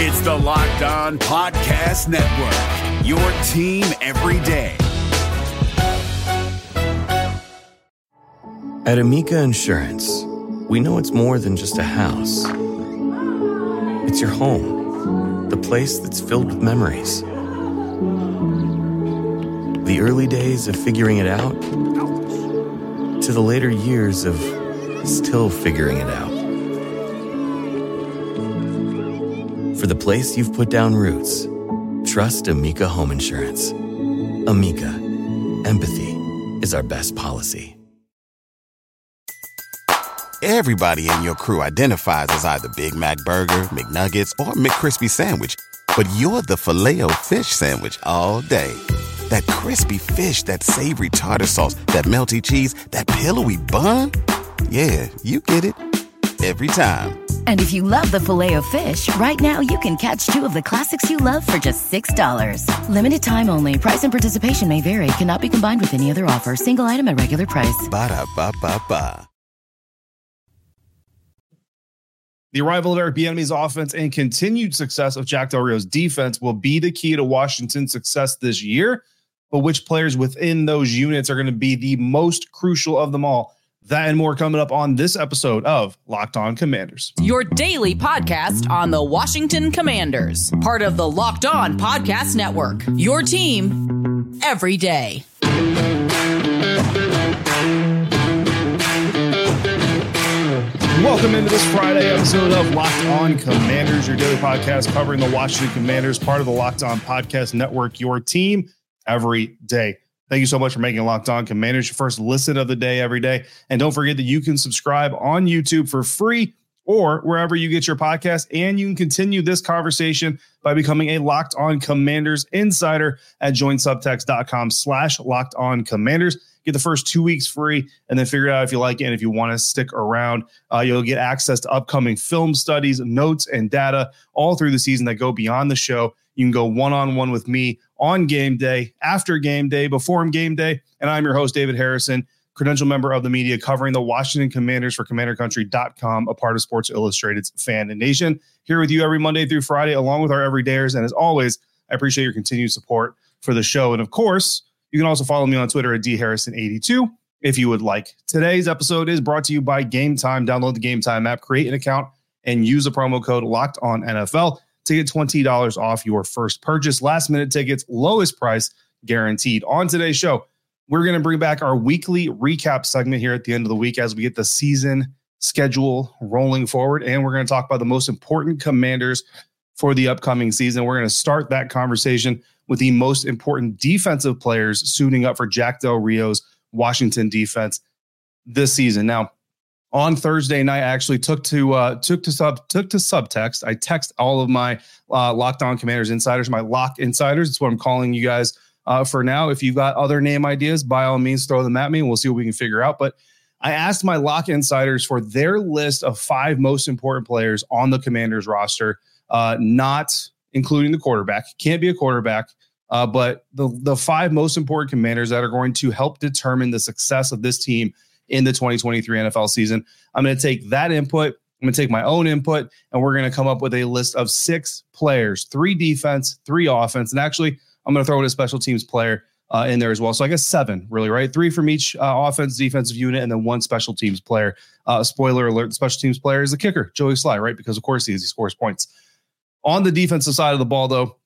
It's the Locked On Podcast Network, your team every day. At Amica Insurance, we know it's more than just a house. It's your home, the place that's filled with memories. The early days of figuring it out to the later years of still figuring it out. For the place you've put down roots, trust Amica Home Insurance. Amica, empathy is our best policy. Everybody in your crew identifies as either Big Mac Burger, McNuggets, or McCrispy Sandwich, but you're the filet fish Sandwich all day. That crispy fish, that savory tartar sauce, that melty cheese, that pillowy bun. Yeah, you get it every time. And if you love the filet of fish, right now you can catch two of the classics you love for just $6. Limited time only. Price and participation may vary. Cannot be combined with any other offer. Single item at regular price. Ba da ba ba ba. The arrival of Eric Bieniemy's offense and continued success of Jack Del Rio's defense will be the key to Washington's success this year. But which players within those units are going to be the most crucial of them all? That and more coming up on this episode of Locked On Commanders. Your daily podcast on the Washington Commanders, part of the Locked On Podcast Network. Your team every day. Welcome into this Friday episode of Locked On Commanders, your daily podcast covering the Washington Commanders, part of the Locked On Podcast Network, your team every day. Thank you so much for making Locked On Commanders your first listen of the day every day. And don't forget that you can subscribe on YouTube for free or wherever you get your podcast. And you can continue this conversation by becoming a Locked On Commanders insider at joinsubtext.com slash Locked On Commanders. Get the first two weeks free and then figure out if you like it and if you want to stick around. Uh, you'll get access to upcoming film studies, notes, and data all through the season that go beyond the show. You can go one on one with me on game day, after game day, before game day. And I'm your host, David Harrison, credential member of the media covering the Washington Commanders for CommanderCountry.com, a part of Sports Illustrated's FanNation. Here with you every Monday through Friday, along with our everydayers. And as always, I appreciate your continued support for the show. And of course, you can also follow me on Twitter at dharrison82 if you would like. Today's episode is brought to you by Gametime. Download the Gametime app, create an account, and use the promo code Locked On NFL to get twenty dollars off your first purchase. Last minute tickets, lowest price guaranteed. On today's show, we're going to bring back our weekly recap segment here at the end of the week as we get the season schedule rolling forward, and we're going to talk about the most important commanders for the upcoming season. We're going to start that conversation with the most important defensive players suiting up for Jack Del Rio's Washington defense this season. Now, on Thursday night, I actually took to uh, took to sub took to subtext. I text all of my uh, Locked On Commanders insiders, my lock insiders. It's what I'm calling you guys uh, for now. If you've got other name ideas, by all means, throw them at me, we'll see what we can figure out. But I asked my lock insiders for their list of five most important players on the Commanders roster, uh, not including the quarterback. Can't be a quarterback. Uh, but the the five most important commanders that are going to help determine the success of this team in the 2023 NFL season. I'm going to take that input. I'm going to take my own input, and we're going to come up with a list of six players: three defense, three offense, and actually, I'm going to throw in a special teams player uh, in there as well. So I guess seven, really, right? Three from each uh, offense, defensive unit, and then one special teams player. Uh, spoiler alert: special teams player is the kicker, Joey Slye, right? Because of course he is. He scores points. On the defensive side of the ball, though,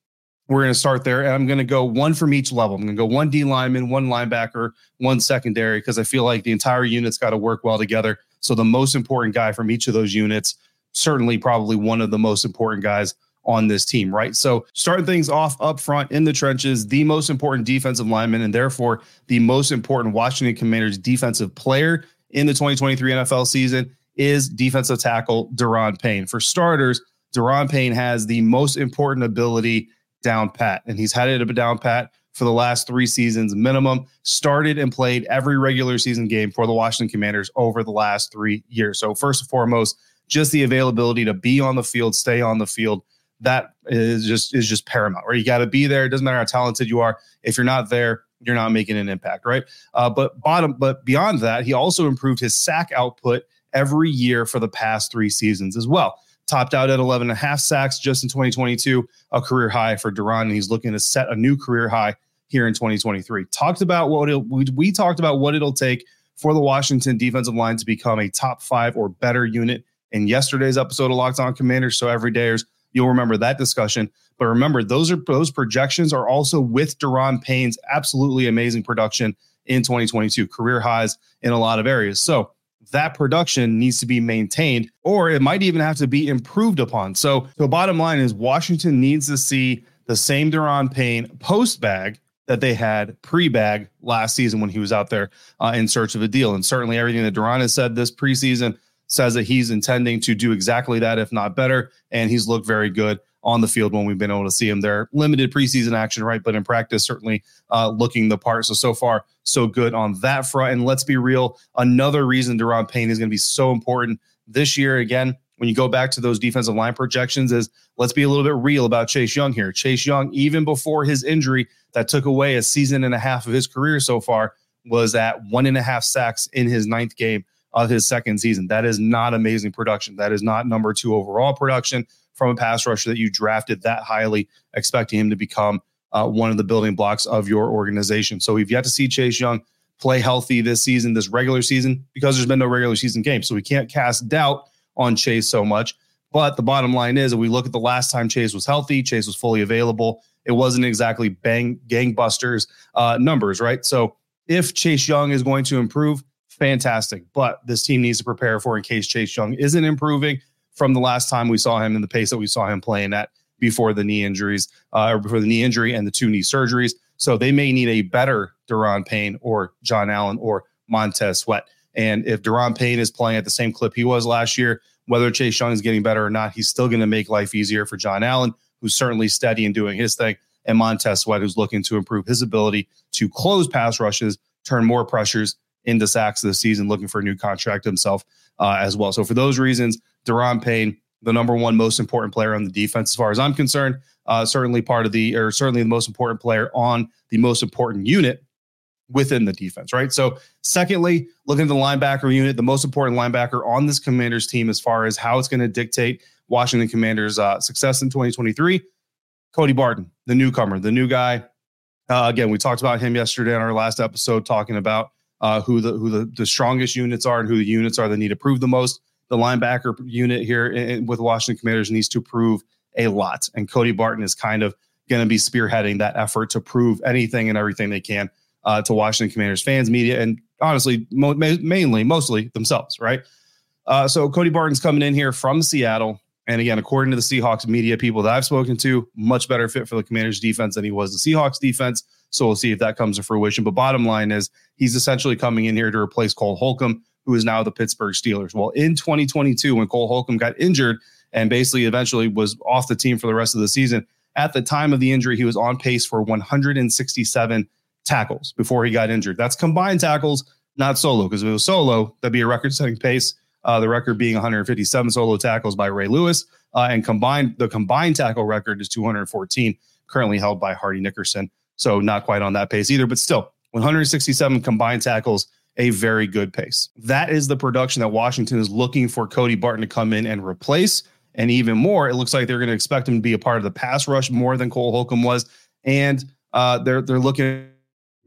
we're going to start there. And I'm going to go one from each level. I'm going to go one D lineman, one linebacker, one secondary, because I feel like the entire unit's got to work well together. So the most important guy from each of those units, certainly probably one of the most important guys on this team, right? So starting things off up front in the trenches, the most important defensive lineman, and therefore the most important Washington Commanders defensive player in the 2023 NFL season is defensive tackle Daron Payne. For starters, Daron Payne has the most important ability down pat, and he's had it a down pat for the last three seasons minimum. Started and played every regular season game for the Washington Commanders over the last three years. So first and foremost, just the availability to be on the field, stay on the field. That is just is just paramount. Right, you got to be there. It doesn't matter how talented you are. If you're not there, you're not making an impact. Right. Uh, but bottom, but beyond that, he also improved his sack output every year for the past three seasons as well topped out at 11 and a half sacks just in 2022, a career high for Daron. And he's looking to set a new career high here in 2023. Talked about what it'll, we, we talked about what it'll take for the Washington defensive line to become a top five or better unit in yesterday's episode of Locked On Commanders. So every dayers, you'll remember that discussion. But remember, those are those projections are also with Daron Payne's absolutely amazing production in 2022, career highs in a lot of areas. So that production needs to be maintained, or it might even have to be improved upon. So the bottom line is Washington needs to see the same Daron Payne post bag that they had pre bag last season when he was out there uh, in search of a deal. And certainly everything that Daron has said this preseason says that he's intending to do exactly that, if not better. And he's looked very good on the field when we've been able to see him there. Limited preseason action, right? But in practice, certainly uh, looking the part. So, so far, so good on that front. And let's be real, another reason Daron Payne is going to be so important this year. Again, when you go back to those defensive line projections, is let's be a little bit real about Chase Young here. Chase Young, even before his injury that took away a season and a half of his career so far, was at one and a half sacks in his ninth game of his second season. That is not amazing production. That is not number two overall production from a pass rusher that you drafted that highly, expecting him to become uh, one of the building blocks of your organization. So we've yet to see Chase Young play healthy this season, this regular season, because there's been no regular season game. So we can't cast doubt on Chase so much. But the bottom line is, if we look at the last time Chase was healthy, Chase was fully available. It wasn't exactly bang gangbusters uh, numbers, right? So if Chase Young is going to improve, fantastic. But this team needs to prepare for in case Chase Young isn't improving from the last time we saw him in the pace that we saw him playing at before the knee injuries, uh, or before the knee injury and the two knee surgeries. So they may need a better Daron Payne or John Allen or Montez Sweat. And if Daron Payne is playing at the same clip he was last year, whether Chase Young is getting better or not, he's still going to make life easier for John Allen, who's certainly steady and doing his thing, and Montez Sweat, who's looking to improve his ability to close pass rushes, turn more pressures into sacks this season, looking for a new contract himself uh, as well. So for those reasons, Daron Payne, the number one most important player on the defense, as far as I'm concerned, uh, certainly part of the, or certainly the most important player on the most important unit within the defense, right? So, secondly, looking at the linebacker unit, the most important linebacker on this Commanders team as far as how it's going to dictate Washington Commanders' uh, success in 2023. Cody Barton, the newcomer, the new guy. Uh, again, we talked about him yesterday on our last episode, talking about uh, who the who the, the strongest units are and who the units are that need to prove the most. The linebacker unit here in, with Washington Commanders needs to prove a lot, and Cody Barton is kind of going to be spearheading that effort to prove anything and everything they can uh, to Washington Commanders fans, media, and honestly, mo- mainly, mostly themselves, right? Uh, so Cody Barton's coming in here from Seattle. And again, according to the Seahawks media people that I've spoken to, much better fit for the Commanders defense than he was the Seahawks defense. So we'll see if that comes to fruition. But bottom line is he's essentially coming in here to replace Cole Holcomb, who is now the Pittsburgh Steelers. Well, in 2022, when Cole Holcomb got injured and basically eventually was off the team for the rest of the season, at the time of the injury, he was on pace for 167 tackles before he got injured. That's combined tackles, not solo, because if it was solo, that'd be a record setting pace. Uh, the record being 157 solo tackles by Ray Lewis. Uh, and combined, the combined tackle record is 214, currently held by Hardy Nickerson. So not quite on that pace either, but still 167 combined tackles, a very good pace. That is the production that Washington is looking for Cody Barton to come in and replace. And even more, it looks like they're going to expect him to be a part of the pass rush more than Cole Holcomb was. And uh, they're they're looking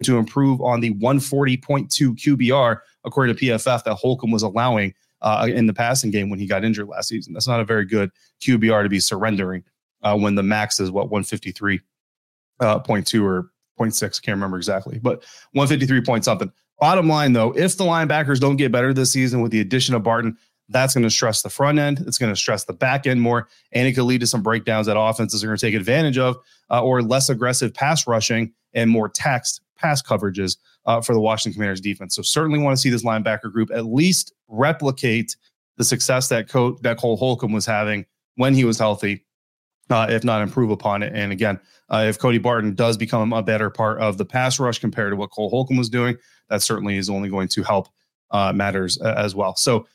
to improve on the 140.2 QBR, according to PFF, that Holcomb was allowing uh, in the passing game when he got injured last season. That's not a very good QBR to be surrendering uh, when the max is what 153.2 uh, or 0.6. I can't remember exactly, but 153 point something. Bottom line, though, if the linebackers don't get better this season with the addition of Barton, that's going to stress the front end. It's going to stress the back end more, and it could lead to some breakdowns that offenses are going to take advantage of, uh, or less aggressive pass rushing and more taxed pass coverages uh, for the Washington Commanders defense. So certainly want to see this linebacker group at least replicate the success that that Cole Holcomb was having when he was healthy, uh, if not improve upon it. And again, uh, if Cody Barton does become a better part of the pass rush compared to what Cole Holcomb was doing, that certainly is only going to help uh, matters uh, as well. So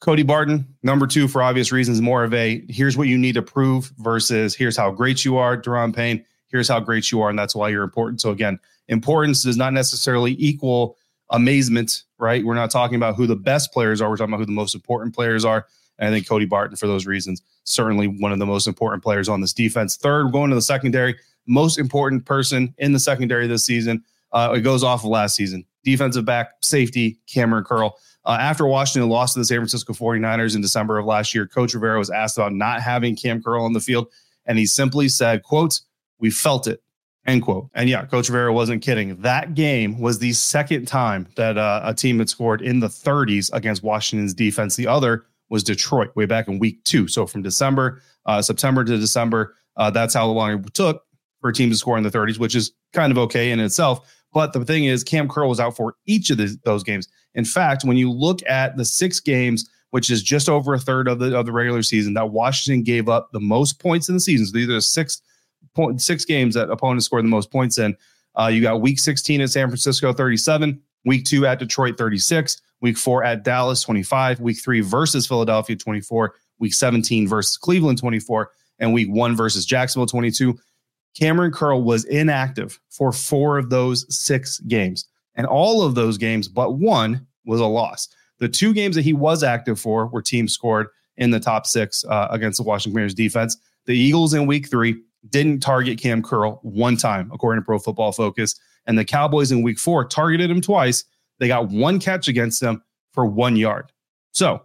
Cody Barton, number two, for obvious reasons, more of a here's what you need to prove versus here's how great you are, Daron Payne. Here's how great you are, and that's why you're important. So again, importance does not necessarily equal amazement, right? We're not talking about who the best players are. We're talking about who the most important players are. And I think Cody Barton, for those reasons, certainly one of the most important players on this defense. Third, going to the secondary, most important person in the secondary this season. Uh, it goes off of last season. Defensive back, safety, Kamren Curl. Uh, after Washington lost to the San Francisco 49ers in December of last year, Coach Rivera was asked about not having Cam Curl on the field. And he simply said, quote, we felt it, end quote. And yeah, Coach Rivera wasn't kidding. That game was the second time that uh, a team had scored in the 30s against Washington's defense. The other was Detroit way back in week two. So from December, uh, September to December, uh, that's how long it took for a team to score in the 30s, which is kind of okay in itself. But the thing is, Cam Curl was out for each of the, those games. In fact, when you look at the six games, which is just over a third of the of the regular season, that Washington gave up the most points in the season. So these are the six point six games that opponents scored the most points in. Uh, you got Week 16 at San Francisco, 37. Week two at Detroit, 36. Week four at Dallas, 25. Week three versus Philadelphia, 24. Week 17 versus Cleveland, 24. And week one versus Jacksonville, 22. Kamren Curl was inactive for four of those six games. And all of those games, but one, was a loss. The two games that he was active for were teams scored in the top six uh, against the Washington Commanders defense. The Eagles in week three didn't target Cam Curl one time, according to Pro Football Focus. And the Cowboys in week four targeted him twice. They got one catch against them for one yard. So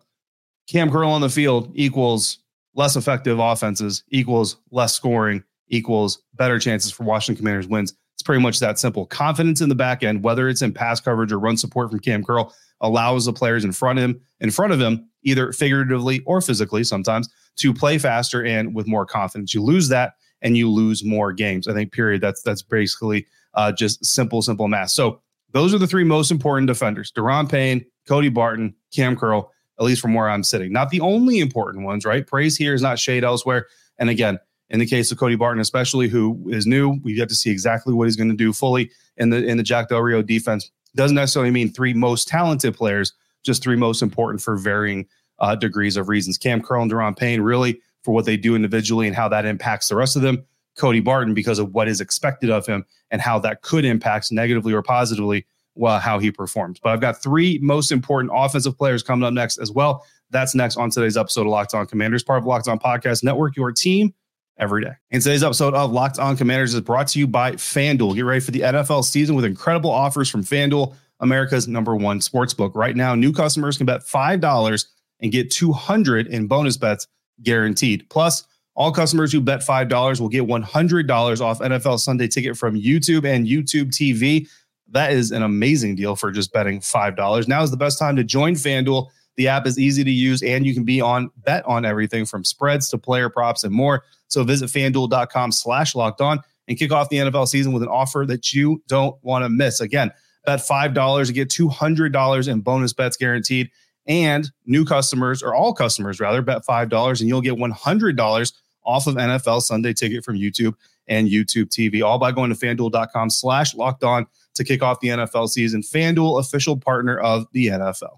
Cam Curl on the field equals less effective offenses, equals less scoring, equals better chances for Washington Commanders wins. It's pretty much that simple. Confidence in the back end, whether it's in pass coverage or run support from Cam Curl, allows the players in front of him, in front of him, either figuratively or physically sometimes, to play faster and with more confidence. You lose that and you lose more games. I think, period. That's that's basically uh, just simple, simple math. So those are the three most important defenders: Daron Payne, Cody Barton, Cam Curl. At least from where I'm sitting, not the only important ones, right? Praise here is not shade elsewhere. And again, in the case of Cody Barton, especially who is new, we've get to see exactly what he's going to do fully in the in the Jack Del Rio defense. Doesn't necessarily mean three most talented players, just three most important for varying uh, degrees of reasons. Cam Curl and Daron Payne really for what they do individually and how that impacts the rest of them. Cody Barton because of what is expected of him and how that could impact negatively or positively well, how he performs. But I've got three most important offensive players coming up next as well. That's next on today's episode of Locked On Commanders, part of Locked On Podcast Network, your team every day. And today's episode of Locked On Commanders is brought to you by FanDuel. Get ready for the NFL season with incredible offers from FanDuel, America's number one sportsbook. Right now, new customers can bet $5 and get 200 in bonus bets guaranteed. Plus, all customers who bet $5 will get $100 off NFL Sunday ticket from YouTube and YouTube TV. That is an amazing deal for just betting $5. Now is the best time to join FanDuel. The app is easy to use and you can be on bet on everything from spreads to player props and more. So visit fanduel.com slash locked on and kick off the NFL season with an offer that you don't want to miss. Again, bet $5 to get $200 in bonus bets guaranteed. And new customers, or all customers rather, bet $5 and you'll get $100 off of NFL Sunday ticket from YouTube and YouTube TV, all by going to fanduel.com slash locked on to kick off the NFL season. FanDuel, official partner of the NFL.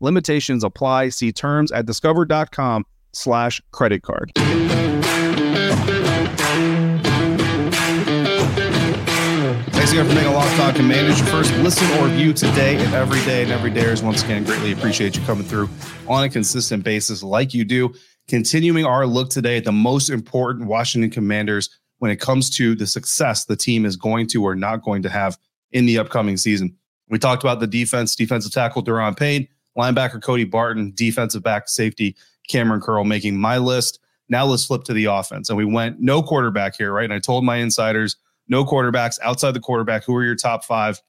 Limitations apply. See terms at discover.com slash credit card. Thanks again for making a Locked On Commanders your first listen or view today and every day. And every day is once again greatly appreciate you coming through on a consistent basis like you do. Continuing our look today at the most important Washington Commanders when it comes to the success the team is going to or not going to have in the upcoming season. We talked about the defense, defensive tackle Daron Payne, linebacker Cody Barton, defensive back safety Kamren Curl making my list. Now let's flip to the offense. And we went no quarterback here, right? And I told my insiders, no quarterbacks outside the quarterback. Who are your top five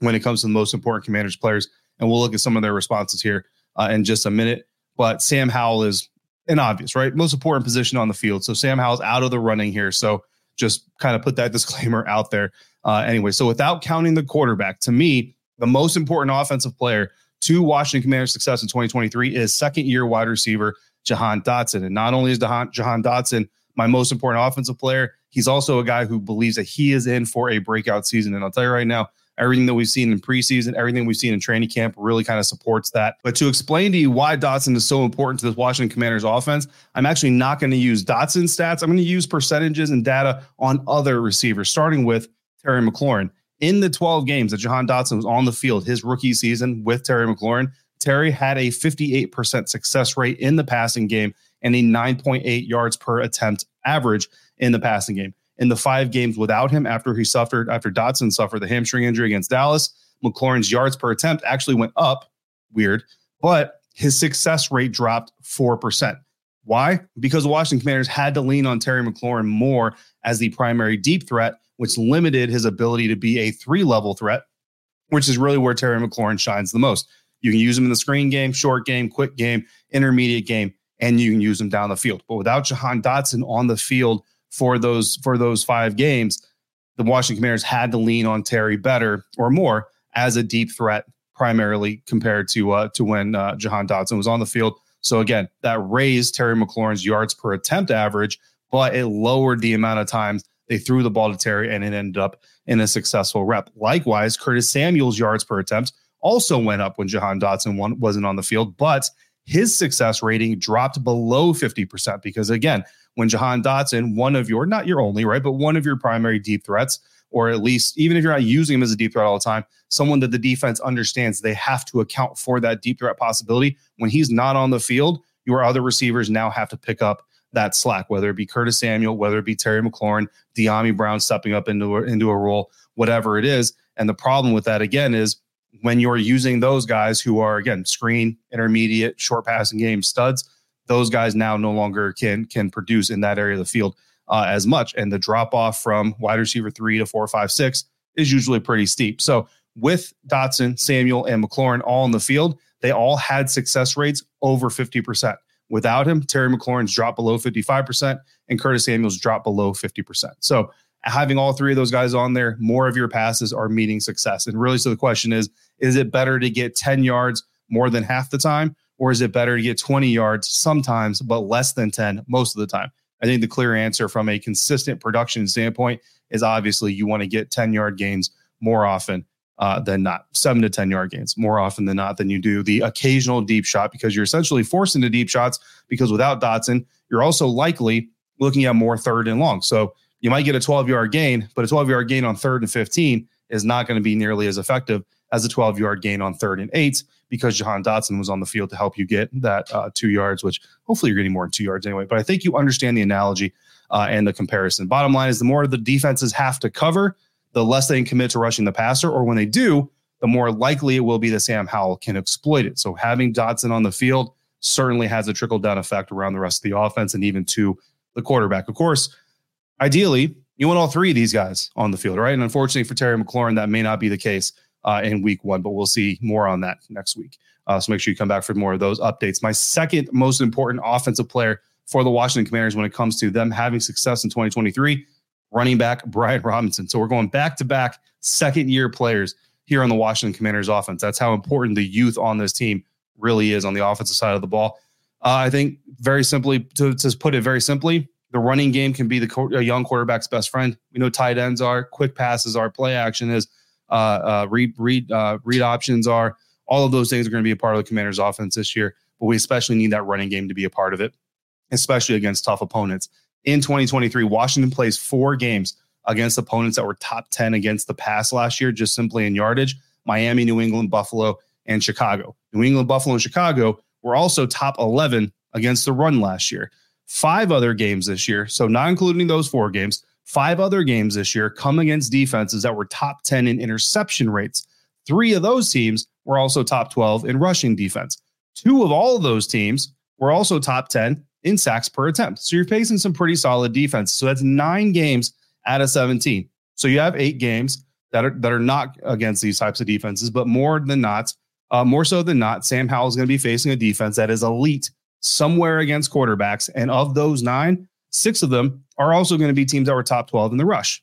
when it comes to the most important commanders players? And we'll look at some of their responses here uh, in just a minute. But Sam Howell is an obvious, right? Most important position on the field. So Sam Howell's out of the running here. So just kind of put that disclaimer out there. Uh, anyway, so without counting the quarterback, to me, the most important offensive player to Washington Commanders' success in 2023 is second year wide receiver Jahan Dotson. And not only is Jahan, Jahan Dotson my most important offensive player, he's also a guy who believes that he is in for a breakout season. And I'll tell you right now, everything that we've seen in preseason, everything we've seen in training camp really kind of supports that. But to explain to you why Dotson is so important to this Washington Commanders offense, I'm actually not going to use Dotson stats. I'm going to use percentages and data on other receivers, starting with Terry McLaurin. In the 12 games that Jahan Dotson was on the field, his rookie season with Terry McLaurin, Terry had a 58% success rate in the passing game and a 9.8 yards per attempt average in the passing game. In the five games without him, after he suffered, after Dotson suffered the hamstring injury against Dallas, McLaurin's yards per attempt actually went up. Weird, but his success rate dropped 4%. Why? Because the Washington Commanders had to lean on Terry McLaurin more as the primary deep threat, which limited his ability to be a three level threat, which is really where Terry McLaurin shines the most. You can use him in the screen game, short game, quick game, intermediate game and you can use him down the field. But without Jahan Dotson on the field for those for those five games, the Washington Commanders had to lean on Terry better or more as a deep threat, primarily compared to uh, to when uh, Jahan Dotson was on the field. So again, that raised Terry McLaurin's yards per attempt average, but it lowered the amount of times they threw the ball to Terry, and it ended up in a successful rep. Likewise, Curtis Samuel's yards per attempt also went up when Jahan Dotson wasn't on the field, but his success rating dropped below 50% because, again, when Jahan Dotson, one of your, not your only, right, but one of your primary deep threats, or at least even if you're not using him as a deep threat all the time, someone that the defense understands they have to account for that deep threat possibility. When he's not on the field, your other receivers now have to pick up that slack, whether it be Curtis Samuel, whether it be Terry McLaurin, Dyami Brown stepping up into a, into a role, whatever it is. And the problem with that again is when you're using those guys who are again screen, intermediate, short passing game studs, those guys now no longer can can produce in that area of the field uh, as much, and the drop off from wide receiver three to four, five, six is usually pretty steep. So with Dotson, Samuel, and McLaurin all in the field, they all had success rates over fifty percent. Without him, Terry McLaurin's dropped below 55%, and Curtis Samuel's dropped below 50%. So having all three of those guys on there, more of your passes are meeting success. And really, so the question is is it better to get 10 yards more than half the time, or is it better to get 20 yards sometimes, but less than 10 most of the time? I think the clear answer from a consistent production standpoint is obviously you want to get 10 yard gains more often uh, than not, seven to 10 yard gains more often than not than you do the occasional deep shot because you're essentially forced into deep shots because without Dotson, you're also likely looking at more third and long. So you might get a 12 yard gain, but a 12 yard gain on third and 15 is not going to be nearly as effective as a 12 yard gain on third and eight because Jahan Dotson was on the field to help you get that uh, two yards, which hopefully you're getting more than two yards anyway. But I think you understand the analogy uh, and the comparison. Bottom line is the more the defenses have to cover, the less they can commit to rushing the passer, or when they do, the more likely it will be that Sam Howell can exploit it. So having Dotson on the field certainly has a trickle down effect around the rest of the offense and even to the quarterback. Of course, ideally, you want all three of these guys on the field, right? And unfortunately for Terry McLaurin, that may not be the case uh, in week one, but we'll see more on that next week. Uh, so make sure you come back for more of those updates. My second most important offensive player for the Washington Commanders when it comes to them having success in 2023, running back Brian Robinson. So we're going back to back second year players here on the Washington Commanders offense. That's how important the youth on this team really is on the offensive side of the ball. Uh, I think very simply, to, to put it very simply, the running game can be the young quarterback's best friend. We know tight ends are, quick passes are, play action is, uh, uh, read read uh, read options are. All of those things are going to be a part of the Commanders' offense this year. But we especially need that running game to be a part of it, especially against tough opponents. In 2023, Washington plays four games against opponents that were top 10 against the pass last year, just simply in yardage. Miami, New England, Buffalo, and Chicago. New England, Buffalo, and Chicago were also top 11 against the run last year five other games this year, so not including those four games, five other games this year come against defenses that were top 10 in interception rates. Three of those teams were also top 12 in rushing defense. Two of all of those teams were also top 10 in sacks per attempt. So you're facing some pretty solid defense. So that's nine games out of 17. So you have eight games that are that are not against these types of defenses, but more than not, uh, more so than not, Sam Howell is going to be facing a defense that is elite somewhere against quarterbacks. And of those nine, six of them are also going to be teams that were top 12 in the rush.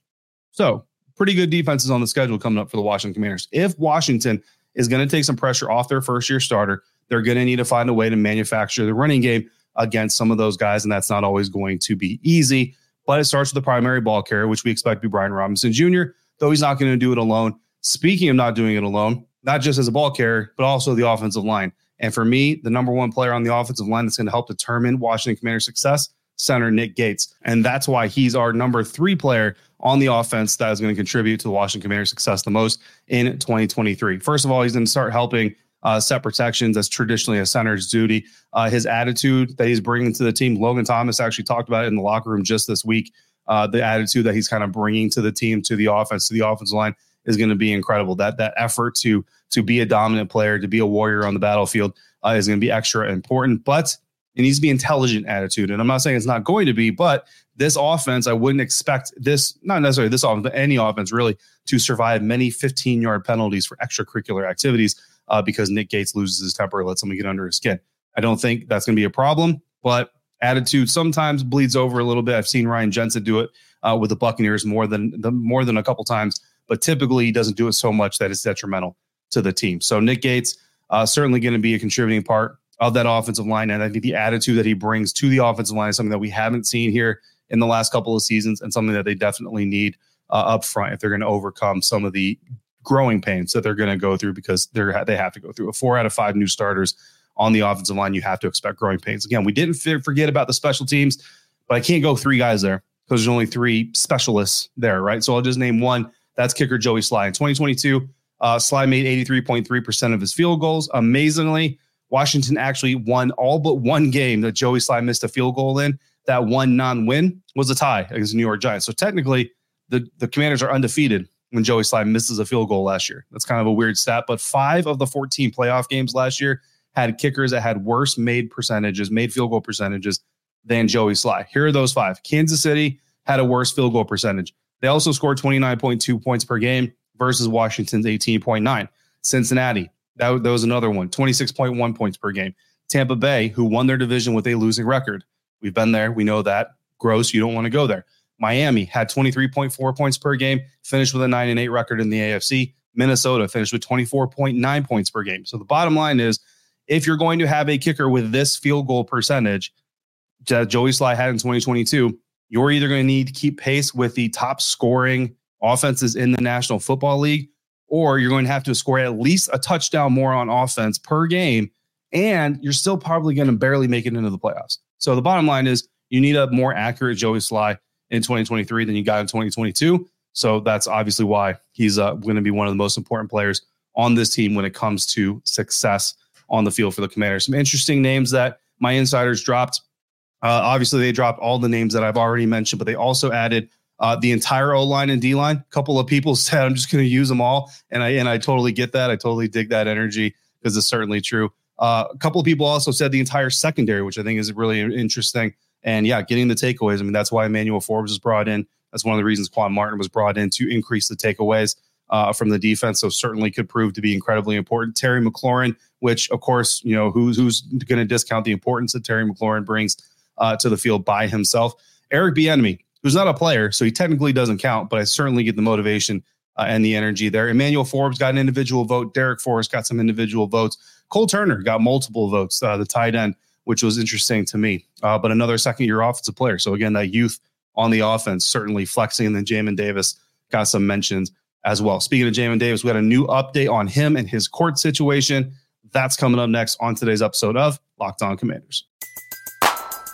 So, pretty good defenses on the schedule coming up for the Washington Commanders. If Washington is going to take some pressure off their first year starter, they're going to need to find a way to manufacture the running game against some of those guys, and that's not always going to be easy. But it starts with the primary ball carrier, which we expect to be Brian Robinson Jr., though he's not going to do it alone. Speaking of not doing it alone, not just as a ball carrier, but also the offensive line. And for me, the number one player on the offensive line that's going to help determine Washington Commander's success, center Nick Gates. And that's why he's our number three player on the offense that is going to contribute to the Washington Commander's success the most in 2023. First of all, he's going to start helping uh, set protections. That's traditionally a center's duty. Uh, his attitude that he's bringing to the team, Logan Thomas actually talked about it in the locker room just this week. Uh, the attitude that he's kind of bringing to the team, to the offense, to the offensive line is going to be incredible. That that effort to to be a dominant player, to be a warrior on the battlefield uh, is going to be extra important. But it needs to be intelligent attitude. And I'm not saying it's not going to be, but this offense, I wouldn't expect this, not necessarily this offense, but any offense really, to survive many 15 yard penalties for extracurricular activities uh, because Nick Gates loses his temper, lets someone get under his skin. I don't think that's going to be a problem, but attitude sometimes bleeds over a little bit. I've seen Ryan Jensen do it uh, with the Buccaneers more than the more than a couple times, but typically he doesn't do it so much that it's detrimental to the team. So Nick Gates uh, certainly going to be a contributing part of that offensive line, and I think the attitude that he brings to the offensive line is something that we haven't seen here in the last couple of seasons, and something that they definitely need uh, up front if they're going to overcome some of the growing pains that they're going to go through because they're they have to go through. A four out of five new starters on the offensive line, you have to expect growing pains. Again, we didn't forget about the special teams, but I can't go three guys there because there's only three specialists there, right? So I'll just name one. That's kicker Joey Slye In 2022, uh, Slye made 83.3% of his field goals. Amazingly, Washington actually won all but one game that Joey Slye missed a field goal in. That one non-win was a tie against the New York Giants. So technically, the, the Commanders are undefeated when Joey Slye misses a field goal last year. That's kind of a weird stat, but five of the 14 playoff games last year had kickers that had worse made percentages, made field goal percentages than Joey Slye. Here are those five. Kansas City had a worse field goal percentage. They also scored 29.2 points per game versus Washington's 18.9. Cincinnati, that, that was another one, 26.1 points per game. Tampa Bay, who won their division with a losing record. We've been there. We know that. Gross. You don't want to go there. Miami had 23.4 points per game, finished with a 9 and 8 record in the AFC. Minnesota finished with 24.9 points per game. So the bottom line is if you're going to have a kicker with this field goal percentage that Joey Slye had in 2022, you're either going to need to keep pace with the top scoring offenses in the National Football League, or you're going to have to score at least a touchdown more on offense per game. And you're still probably going to barely make it into the playoffs. So the bottom line is you need a more accurate Joey Slye in 2023 than you got in 2022. So that's obviously why he's uh, going to be one of the most important players on this team when it comes to success on the field for the Commanders. Some interesting names that my insiders dropped. Uh, obviously, they dropped all the names that I've already mentioned, but they also added uh, the entire O line and D line. A couple of people said I'm just going to use them all, and I and I totally get that. I totally dig that energy because it's certainly true. Uh, a couple of people also said the entire secondary, which I think is really interesting. And yeah, getting the takeaways. I mean, that's why Emmanuel Forbes was brought in. That's one of the reasons Quan Martin was brought in to increase the takeaways uh, from the defense. So certainly could prove to be incredibly important. Terry McLaurin, which of course, you know, who's who's going to discount the importance that Terry McLaurin brings uh, to the field by himself. Eric Bieniemy, who's not a player, so he technically doesn't count, but I certainly get the motivation uh, and the energy there. Emmanuel Forbes got an individual vote. Darrick Forrest got some individual votes. Cole Turner got multiple votes. Uh, the tight end which was interesting to me. Uh, but another second year offensive player. So again, that youth on the offense certainly flexing. And then Jamin Davis got some mentions as well. Speaking of Jamin Davis, we got a new update on him and his court situation. That's coming up next on today's episode of Locked On Commanders.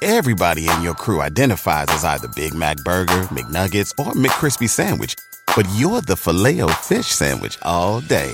Everybody in your crew identifies as either Big Mac Burger, McNuggets, or McCrispy Sandwich, but you're the filet fish Sandwich all day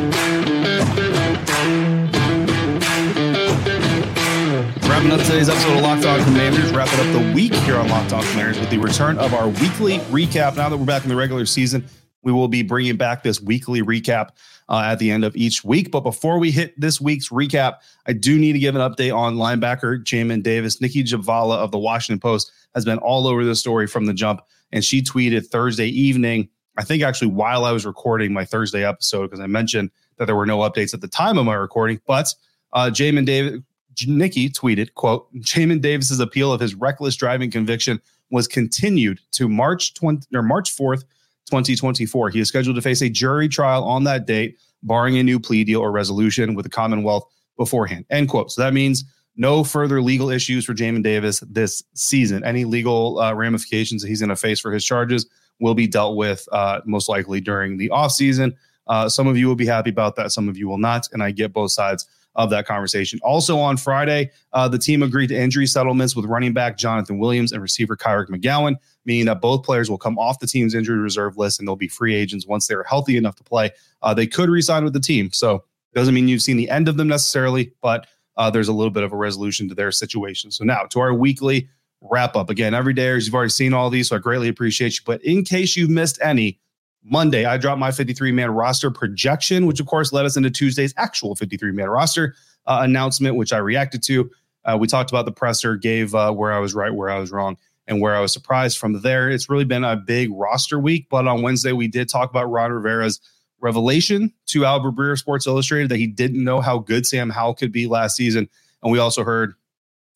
Wrapping up today's episode of Locked On Commanders, wrapping up the week here on Locked On Commanders with the return of our weekly recap. Now that we're back in the regular season, we will be bringing back this weekly recap uh, at the end of each week. But before we hit this week's recap, I do need to give an update on linebacker Jamin Davis. Nikki Jhabvala of the Washington Post has been all over the story from the jump, and she tweeted Thursday evening I think actually while I was recording my Thursday episode, because I mentioned that there were no updates at the time of my recording, but uh, Jamin David, Nikki tweeted, quote, Jamin Davis's appeal of his reckless driving conviction was continued to March 20 or March 4th, 2024. He is scheduled to face a jury trial on that date, barring a new plea deal or resolution with the Commonwealth beforehand. End quote. So that means no further legal issues for Jamin Davis this season. Any legal uh, ramifications that he's going to face for his charges will be dealt with uh, most likely during the offseason. Uh, some of you will be happy about that, some of you will not. And I get both sides of that conversation. Also on Friday, uh, the team agreed to injury settlements with running back Jonathan Williams and receiver Kyric McGowan, meaning that both players will come off the team's injury reserve list and they'll be free agents once they're healthy enough to play. Uh, they could resign with the team. So doesn't mean you've seen the end of them necessarily, but uh, there's a little bit of a resolution to their situation. So now to our weekly wrap up. Again, every day, as you've already seen all these, so I greatly appreciate you. But in case you've missed any, Monday, I dropped my 53 man roster projection, which of course led us into Tuesday's actual 53 man roster uh, announcement, which I reacted to. Uh, we talked about the presser, gave uh, where I was right, where I was wrong, and where I was surprised. From there, it's really been a big roster week. But on Wednesday, we did talk about Ron Rivera's revelation to Albert Breer Sports Illustrated that he didn't know how good Sam Howell could be last season. And we also heard,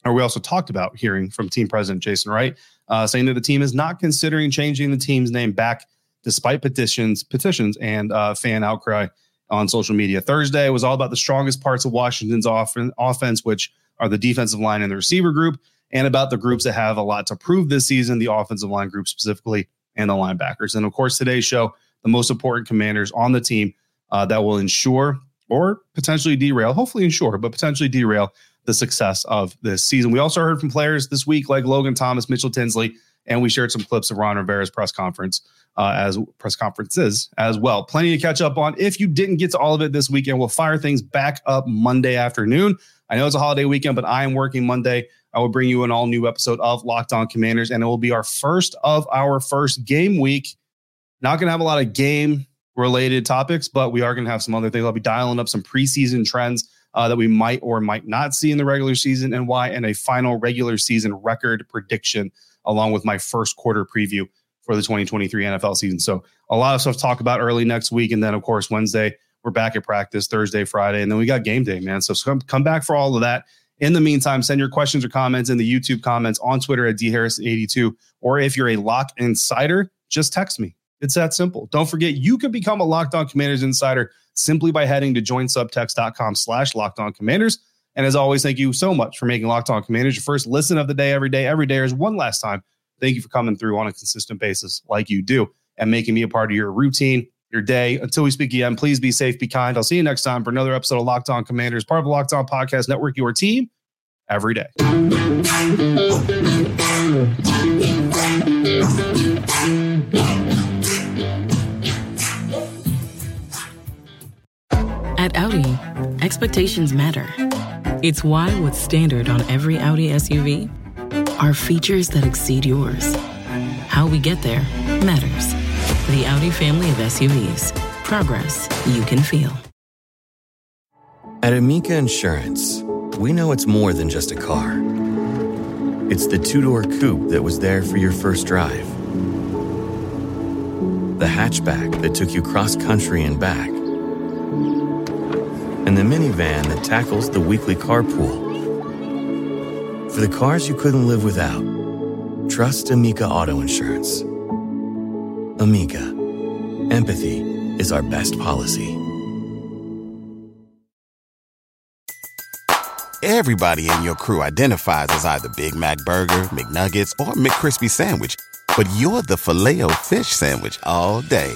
or we also talked about hearing from team president Jason Wright uh, saying that the team is not considering changing the team's name back despite petitions, petitions and uh, fan outcry on social media. Thursday was all about the strongest parts of Washington's off- offense, which are the defensive line and the receiver group, and about the groups that have a lot to prove this season, the offensive line group specifically, and the linebackers. And of course, today's show, the most important commanders on the team uh, that will ensure or potentially derail, hopefully ensure, but potentially derail the success of this season. We also heard from players this week like Logan Thomas, Mitchell Tinsley, and we shared some clips of Ron Rivera's press conference uh, as press conferences as well. Plenty to catch up on. If you didn't get to all of it this weekend, we'll fire things back up Monday afternoon. I know it's a holiday weekend, but I am working Monday. I will bring you an all new episode of Locked On Commanders, and it will be our first of our first game week not going to have a lot of game related topics, but we are going to have some other things. I'll be dialing up some preseason trends uh, that we might or might not see in the regular season and why, and a final regular season record prediction, along with my first quarter preview for the 2023 NFL season. So, a lot of stuff to talk about early next week. And then, of course, Wednesday, we're back at practice, Thursday, Friday, and then we got game day, man. So, come, come back for all of that. In the meantime, send your questions or comments in the YouTube comments on Twitter at dharris82. Or if you're a lock insider, just text me it's that simple. Don't forget, you can become a Locked On Commanders insider simply by heading to joinsubtext.com slash Locked On Commanders. And as always, thank you so much for making Locked On Commanders your first listen of the day every day. Every day is one last time. Thank you for coming through on a consistent basis like you do and making me a part of your routine, your day. Until we speak again, please be safe, be kind. I'll see you next time for another episode of Locked On Commanders, part of the Locked On Podcast Network, your team every day. At Audi, expectations matter. It's why what's standard on every Audi SUV are features that exceed yours. How we get there matters. The Audi family of SUVs. Progress you can feel. At Amica Insurance, we know it's more than just a car. It's the two door coupe that was there for your first drive, the hatchback that took you cross country and back and the minivan that tackles the weekly carpool. For the cars you couldn't live without, trust Amica Auto Insurance. Amica, empathy is our best policy. Everybody in your crew identifies as either Big Mac Burger, McNuggets, or McCrispy Sandwich, but you're the Filet-O-Fish Sandwich all day